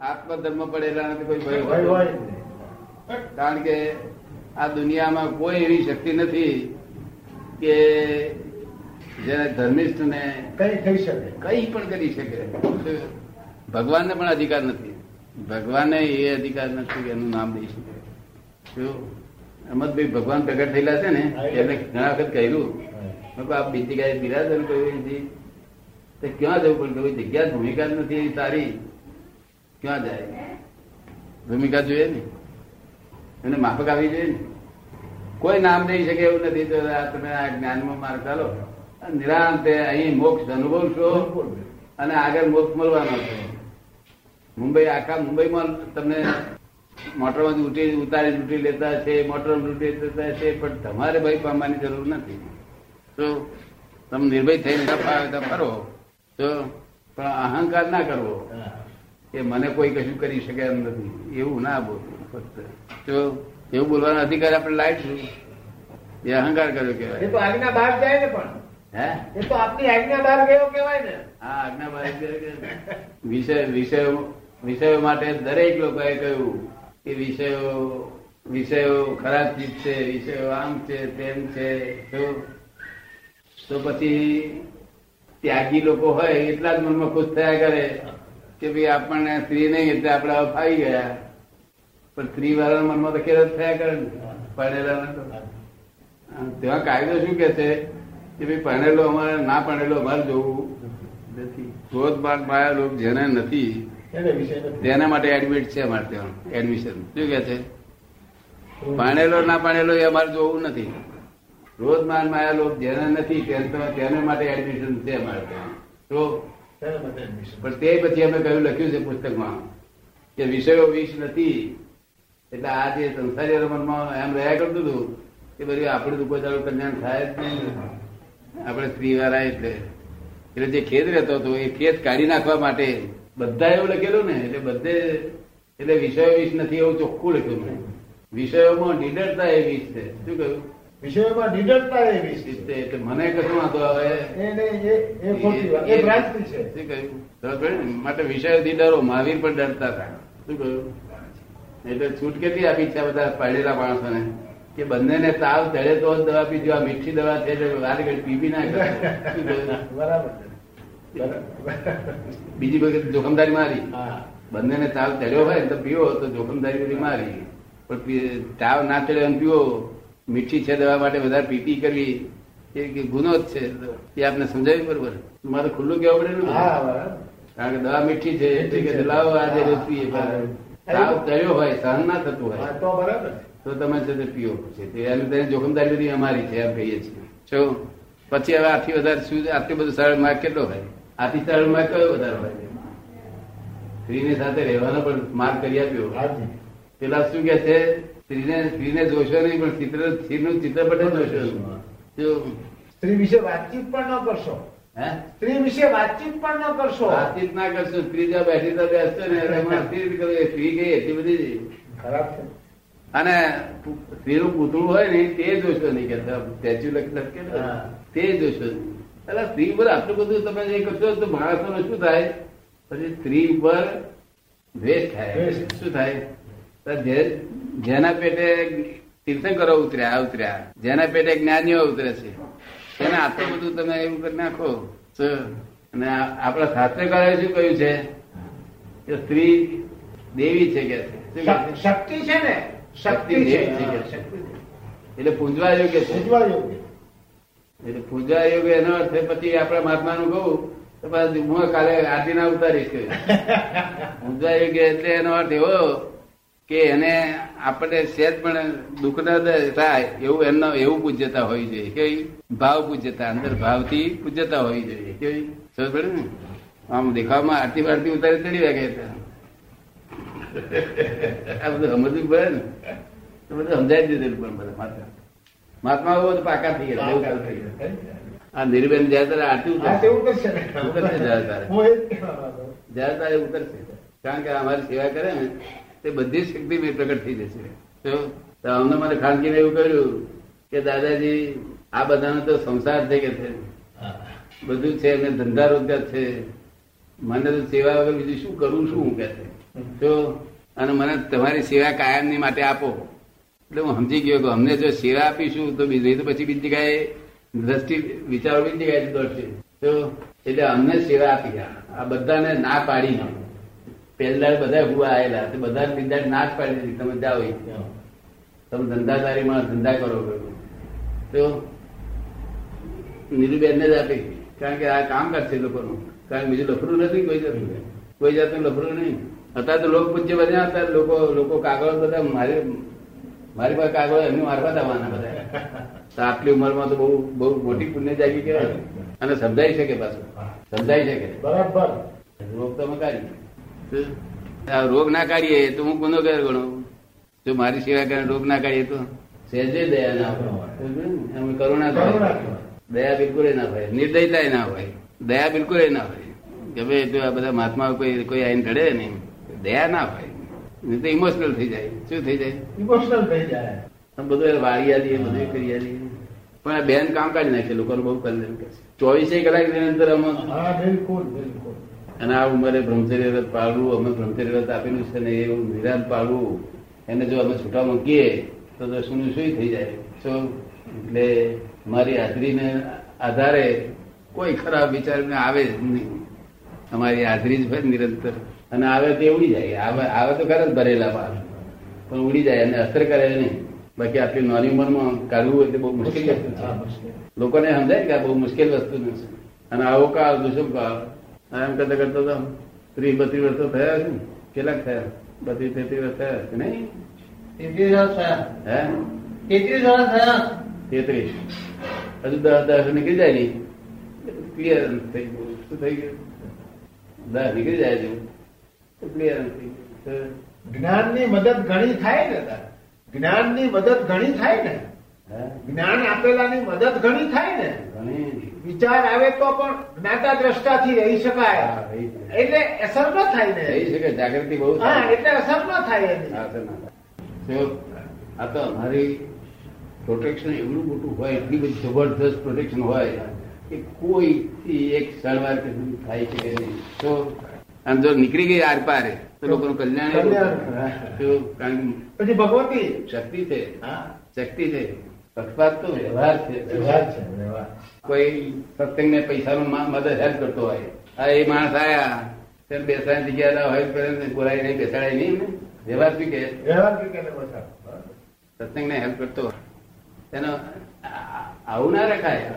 આત્મધર્મ પડેલા નથી કોઈ ભય હોય. કારણ કે આ દુનિયામાં કોઈ એવી શક્તિ નથી કે જેને ધર્મિષ્ઠ ને કઈ થઈ શકે. કઈ પણ કરી શકે. ભગવાનને પણ અધિકાર નથી. ભગવાનને એ અધિકાર નથી કે એનું નામ દઈ શકે. શું? અમદભાઈ ભગવાન પ્રગટ થયેલા છે ને એમને ઘણા વખત કહ્યું. આપ બીજી ગાય બિરાજન કહ્યું ક્યાં જવું પણ કોઈ જગ્યા ભૂમિકા નથી એવી તારી. ક્યાં જાય? ભૂમિકા જોઈએ ને? એને માફક આવી જોઈએ ને? કોઈ નામ દઈ શકે એવું નથી તો તમે આ જ્ઞાનમાં માર્ગ ચાલો. નિરાંતે અહીં મોક્ષ અનુભવશો અને આગળ મોક્ષ મળવાનો છે. મુંબઈ, આખા મુંબઈમાં તમને મોટરમાં ઉઠી ઉતારી લૂંટી લેતા છે મોટર લૂંટી લેતા છે પણ તમારે ભય પામવાની જરૂર નથી. તો તમે નિર્ભય થઈને ફરો તો પણ અહંકાર ના કરવો. કે મને કોઈ કશું કરી શકે એમ નથી. એવું ના બોલવું ફક્ત. જો એવું બોલવાનો અધિકાર આપણે લાઈશું એ અહંકાર કર્યો એ તો આજ્ઞા બહાર જાય ને પણ. હે? એ તો આપની આજ્ઞા બહાર ગયો કેવાય ને. હા આજ્ઞા બહાર ગયો વિષય વિષયો વિષયો માટે દરેક લોકોએ કહ્યું કે વિષયો વિષયો ખરાબ ચીજ છે વિષયો આમ છે તેમ છે. તો તો પછી ત્યાગી લોકો હોય એટલા જ મનમાં ખુશ થયા કરે. કે ભાઈ આપણને સ્ત્રી નહીં એટલે આપણે ફાઈ ગયા. પણ સ્ત્રી વાળાના મનમાં તો ખેર થયા કરે ને. તેવા કાયદો શું કે છે? કે ભાઈ ભણેલો અમારે ના ભણેલો અમારે જોવું નથી. ક્રોધ બાદ માયા લોક જેને નથી. તેના માટે એડમિટ છે અમારે ત્યાં એડમિશન શું કે છે? પાણેલો ના પાણેલો એ અમારે જોવું નથી. ક્રોધ માન માયા લોક જેને નથી તેને માટે એડમિશન છે અમારે ત્યાં. તો. પણ તે પછી અમે કહ્યું લખ્યું છે પુસ્તકમાં કે વિષયો વિષ નથી એટલે આ જે સંસારી રમણમાં એમ રહ્યા કરતું હતું કે બધું આપણે તો ચાલુ કલ્યાણ થાય જ નહીં આપણે સ્ત્રી વાળા એટલે એટલે જે ખેદ રહેતો હતો એ ખેદ કાઢી નાખવા માટે બધા એવું લખેલું ને એટલે બધે એટલે વિષયો વિષ નથી એવું ચોખ્ખું લખ્યું મેં વિષયોમાં નિડરતા એ વિષ છે શું કહ્યું વિષયોમાં નિડરતા એવી. છે. એટલે મને કશું વાંધો આવે. એ ભ્રાંતિ છે. શું કહ્યું? માટે વિષય ડરો મહાવીર પણ ડરતા હતા. શું કહ્યું? એટલે છૂટ કેટલી આપી છે બધા પડેલા માણસોને? કે બંનેને તાવ ચડે તો જ દવા પીજો આ મીઠી દવા છે એટલે વાર ઘડી પીવી ના કરે. બરાબર. બીજી વખત જોખમદારી મારી? બંનેને તાવ ચડ્યો હોય તો પીવો તો જોખમદારી બધી મારી. પણ તાવ ના ચડે એમ પીવો. મીઠી છે દવા માટે વધારે પીપી કરવી એ ગુનો જ છે. એ આપને સમજાવ્યું બરોબર? મારે ખુલ્લું કેવું પડે ને કારણ કે દવા મીઠી છે એટલે કે લાવો આજે રોજ પીએ તાવ ચડ્યો હોય સહન ના થતું હોય. તો બરાબર. તો તમે છે તે પીઓ છે એની તેની જોખમદારી બધી અમારી છે એમ કહીએ છીએ. જો પછી હવે આથી વધારે શું આટલું બધું સરળ માર્ગ કેટલો હોય? આથી સરળ માર્ગ કયો વધારે હોય? સ્ત્રીની સાથે રહેવાનો પણ માર્ગ કરી આપ્યો. પેલા શું કે છે? સ્ત્રીને સ્ત્રીને જોશો નહીં પણ ચિત્ર સ્ત્રીનું ચિત્રપટ જ જોશો સ્ત્રી વિશે વાતચીત પણ ન કરશો. સ્ત્રી વિશે વાતચીત પણ ન કરશો. વાતચીત ના કરશો સ્ત્રી જ્યાં બેઠી તો બેસતો ને એમાં સ્ત્રી સ્ત્રી ગઈ એટલી બધી ખરાબ છે. અને સ્ત્રીનું પૂતળું હોય ને તે જોશો નહીં કે સ્ટેચ્યુ લખે તે જોશો નહીં. એટલે સ્ત્રી ઉપર આટલું બધું તમે જે કરશો તો માણસો શું થાય? પછી સ્ત્રી ઉપર દ્વેષ થાય. શું થાય? જેના પેટે તીર્થંકરો ઉતર્યા ઉતર્યા. જેના પેટે જ્ઞાનીઓ ઉતરે છે. તેને આટલું બધું તમે એવું કરી નાખો. અને આપણા શાસ્ત્રકારોએ શું કહ્યું છે? કે સ્ત્રી દેવી છે કે? શક્તિ છે ને? શક્તિ દેવી છે એટલે પૂજવા યોગ્ય છે? એટલે પૂજવા યોગ્ય એનો અર્થ પછી આપણા મહાત્માનું કહું તો પાછું હું કાલે આરતી ના ઉતારીશ. પૂજવા યોગ્ય એટલે એનો અર્થ એવો કે એને આપણે સહેજ પણ દુઃખ ન થાય એવું એમનો એવું પૂજ્યતા હોવી જોઈએ કે ભાવ પૂજ્યતા અંદર ભાવથી પૂજ્યતા હોવી જોઈએ કે સમજ પડે ને? આમ દેખાવમાં આરતી વારતી ઉતારી ચડી વાગે આ બધું સમજવું પડે ને? તો બધું સમજાવી દીધેલું પણ બધા માતા મહાત્મા બહુ પાકા થઈ ગયા. આ નિર્બેન જયારે તારે આરતી ઉતારશે ઉતરશે જયારે તારે. જયારે તારે ઉતરશે. કારણ કે અમારી સેવા કરે ને તે બધી શક્તિ મેં પ્રગટ થઈ જશે. તો અમને મને ખાનગીને એવું કહ્યું કે દાદાજી આ બધાનો તો સંસાર છે કે છે. બધું છે એમને ધંધા રોજગાર છે. મને તો સેવા વગર બીજું શું કરું શું હું કે છે? તો અને મને તમારી સેવા કાયમની માટે આપો. એટલે હું સમજી ગયો કે અમને જો સેવા આપીશું તો બીજી તો પછી બીજી કાંઈ દ્રષ્ટિ વિચારો બીજી જગ્યાએ દોડશે. તો એટલે અમને સેવા આપી આ બધાને ના પાડી પહેલા બધા હુવા આવેલા તે બધા બીજા ના જ પાડી દીધી. તમે જાઓ તમે ધંધાદારી માં ધંધા કરો તો નીરુબેન જ આપી. કારણ કે આ કામ કરશે લોકોનું. કારણ બીજું લફરું નથી કોઈ જાતનું. કોઈ જાતનું લફરું નહીં. અત્યારે તો લોક પૂજ્ય બન્યા હતા લોકો લોકો કાગળ બધા મારી મારી પાસે કાગળ એમની મારફત આવવાના બધા. તો આટલી ઉંમરમાં તો બહુ બહુ મોટી પુણ્ય જાગી કહેવાય અને સમજાઈ શકે પાછું. સમજાઈ શકે બરાબર. રોગ તમે કાઢીએ આ રોગ ના કાઢીએ તો હું ગુનેગાર ગણું. જો મારી સેવા કરે રોગ ના કાઢીએ તો? સહેજે દયા ના હોય. કરુણા દયા બિલકુલ ના હોય. નિર્દયતા ના હોય. દયા બિલકુલ ના હોય. કે ભાઈ જો આ બધા મહાત્મા કોઈ કોઈ આઈને ઢળે નહીં. દયા ના હોય. નહીં તો ઇમોશનલ થઈ જાય. શું થઈ જાય? ઇમોશનલ થઈ જાય. બધું વાળી આલી બધું કરી આલી પણ આ બેન કામ કાઢી નાખે લોકોને બહુ કલ્યાણ કરશે ચોવીસે કલાકની અમે હા બિલકુલ બિલકુલ. અને આ ઉંમરે બ્રહ્મચર્ય વ્રત પાળવું અમે બ્રહ્મચર્ય વ્રત આપેલું છે ને એવું નિરાંત પાળવું એને જો અમે છૂટા મૂકીએ તો તો શું થઈ જાય? તો એટલે મારી હાજરીને આધારે કોઈ ખરાબ વિચારને આવે જ નહીં. અમારી હાજરી જ ભાઈ નિરંતર. અને આવે તે ઉડી જાય. આવે આવે તો ખરે જ ભરેલા પાર. પણ ઉડી જાય અને અસર કરે નહીં. બાકી આપણે નાની ઉંમરમાં કાઢવું એટલે બહુ મુશ્કેલ વસ્તુ. લોકોને સમજાય કે આ બહુ મુશ્કેલ વસ્તુ નથી અને આવો કાળ દુષ્મ કાળ. આ એમ કરતા કરતા તો ત્રીસ બત્રીસ વર્ષો થયા છે કેટલાક થયા? બત્રીસ તેત્રીસ વર્ષ થયા કે નહીં? તેત્રીસ વર્ષ થયા. હે? તેત્રીસ વર્ષ થયા. તેત્રીસ. હજુ દસ દસ નીકળી જાય નહીં. ક્લિયર થઈ ગયું. શું થઈ ગયું? દસ નીકળી જાય છે. ક્લિયર થઈ ગયું. જ્ઞાનની મદદ ઘણી થાય ને. જ્ઞાનની મદદ ઘણી થાય ને. હે? જ્ઞાન આપેલાની મદદ ઘણી થાય ને. વિચાર આવે તો પણ જ્ઞાતા દ્રષ્ટાથી રહી શકાય. એટલે અસર ન થાય ને. રહી શકે જાગૃતિ બહુ હા એટલે અસર ન થાય એની. આ તો અમારી પ્રોટેક્શન એવડું મોટું હોય એટલી બધી જબરદસ્ત પ્રોટેક્શન હોય કે કોઈ એક કે થાય છે નહીં. તો આમ જો નીકળી ગઈ આર પારે તો લોકોનું કલ્યાણ. કારણ પછી ભગવતી? શક્તિ છે. હા. શક્તિ છે. પક્ષપાત તો વ્યવહાર છે વ્યવહાર છે વ્યવહાર. કોઈ સત્સંગને પૈસાનો મદદ હેલ્પ કરતો હોય. આ એ માણસ આયા તેને બેસાડી જગ્યા ના હોય તો બોલાય નહીં બેસાડાય નહીં ને વ્યવહાર શું કે વ્યવહાર કે કેને બસાડ. સત્સંગને હેલ્પ કરતો આ- આવું ના રખાય.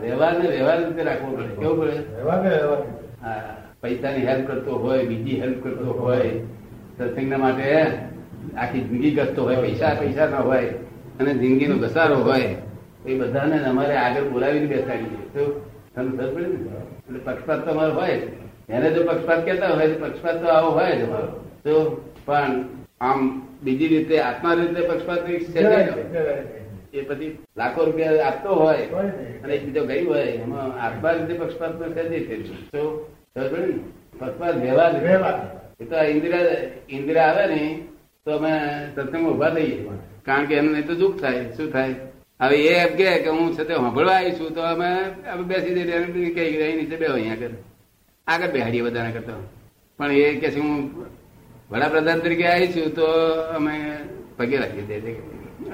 વ્યવહાર ને વ્યવહાર રીતે રાખવો પડે. કેવું પડે? વ્યવહાર કે વ્યવહાર હા પૈસાની હેલ્પ કરતો હોય બીજી હેલ્પ કરતો હોય સત્સંગના માટે આખી જિંદગી કરતો હોય પૈસા પૈસા ના હોય. અને જિંદગીનો ઘસારો હોય એ બધાને અમારે આગળ બોલાવીને બેસાડીએ તો તમને ખબર પડે ને એટલે પક્ષપાત તમારો હોય. એને જો પક્ષપાત કહેતા હોય તો પક્ષપાત તો આવો હોય જ અમારો તો પણ આમ બીજી રીતે આત્મા રીતે પક્ષપાત છે. એ પછી લાખો રૂપિયા આપતો હોય અને બીજો ગઈ હોય એમાં આત્મા રીતે પક્ષપાત તો સહેજે ફેરવું. તો ખબર પડે ને? પક્ષપાત વ્યવહાર છે. વ્યવહાર. એ તો ઇન્દિરા ઇન્દિરા આવે ને તો અમે સત્સંગ ઊભા થઈએ કારણ કે એમને તો દુઃખ થાય, શું થાય? હવે એ એમ કે હું છે તે સાંભળવા આવી છું, તો અમે અમે બેસી જઈએ, એને કહી નીચે બે અહીંયા આગળ. આગળ બેહાડીએ બધાને કરતા. પણ એ કે હું વડાપ્રધાન તરીકે આવી છું, તો અમે પગે રાખી દે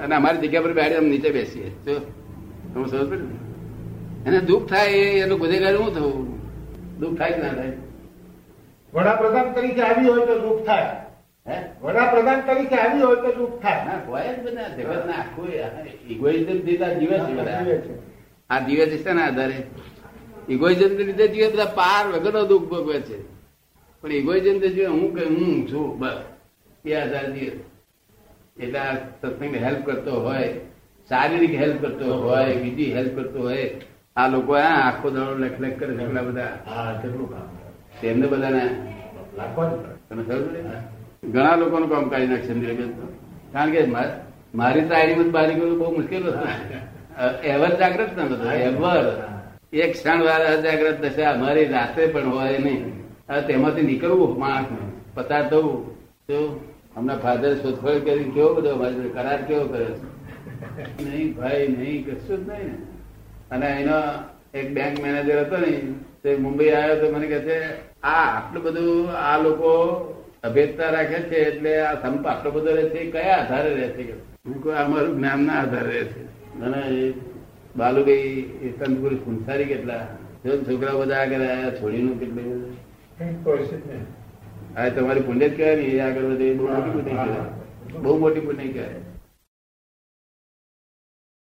અને અમારી જગ્યા પર બેહાડી અમે નીચે બેસીએ. જો તમે સમજ પડે? એને દુઃખ થાય એનું ગુનેગાર શું થવું? દુઃખ થાય કે ના થાય? વડાપ્રધાન તરીકે આવી હોય તો દુઃખ થાય. વડાપ્રધાન તરીકે આવી હોય તો દુઃખ થાય. ના હોય જ બધા. જગતના આખું ઇગોઇઝમથી આ જીવે છે બધા. આ જીવે છે શેના આધારે? ઇગોઇઝમ લીધે જીવે બધા પાર વગરનો દુઃખ ભોગવે છે. પણ ઇગોઇઝમ તો જીવે હું કે હું છું બસ. એ આધાર જીવે. એટલે આ સત્સંગ હેલ્પ કરતો હોય શારીરિક હેલ્પ કરતો હોય બીજી હેલ્પ કરતો હોય આ લોકો આ આખો દાડો લખ લખ કરે છે બધા. તેમને બધાને તમે પડી? ઘણા લોકોનું કામ કાઢી નાખશે કારણ કે મારી તો આઈડી બહાર નીકળવું બહુ મુશ્કેલ હતું એવર જાગ્રત ના બધું, એવર. એક ક્ષણ વાર અજાગ્રત થશે, અમારી રાત્રે પણ હોય નહીં. તેમાંથી નીકળવું માણસ પસાર થવું તો હમણાં ફાધર શોધખોળ કરી, કેવો બધો અમારી કરાર કેવો કર્યો? નહીં ભાઈ, નહીં, કશું જ નહીં. અને એનો એક બેંક મેનેજર હતો ને, તે મુંબઈ આવ્યો તો મને કહે છે, આ, આટલું બધું આ લોકો અભેદતા રાખે છે એટલે આ સંપ આટલો બધો રહેશે કયા આધારે રહે છે કે હું કહું, આ અમારું જ્ઞાનના આધારે રહેશે. અને બાલુભાઈ એ કંદપુરી સંસારી કેટલા? છોકરા બધા આગળ આવ્યા છોડીનું કેટલું? કંઈ આ તમારી પુણ્ય કહેવાય ને એ આગળ વધે બહુ મોટી પુણ્ય કહેવાય. બહુ મોટી પુણ્ય કહેવાય.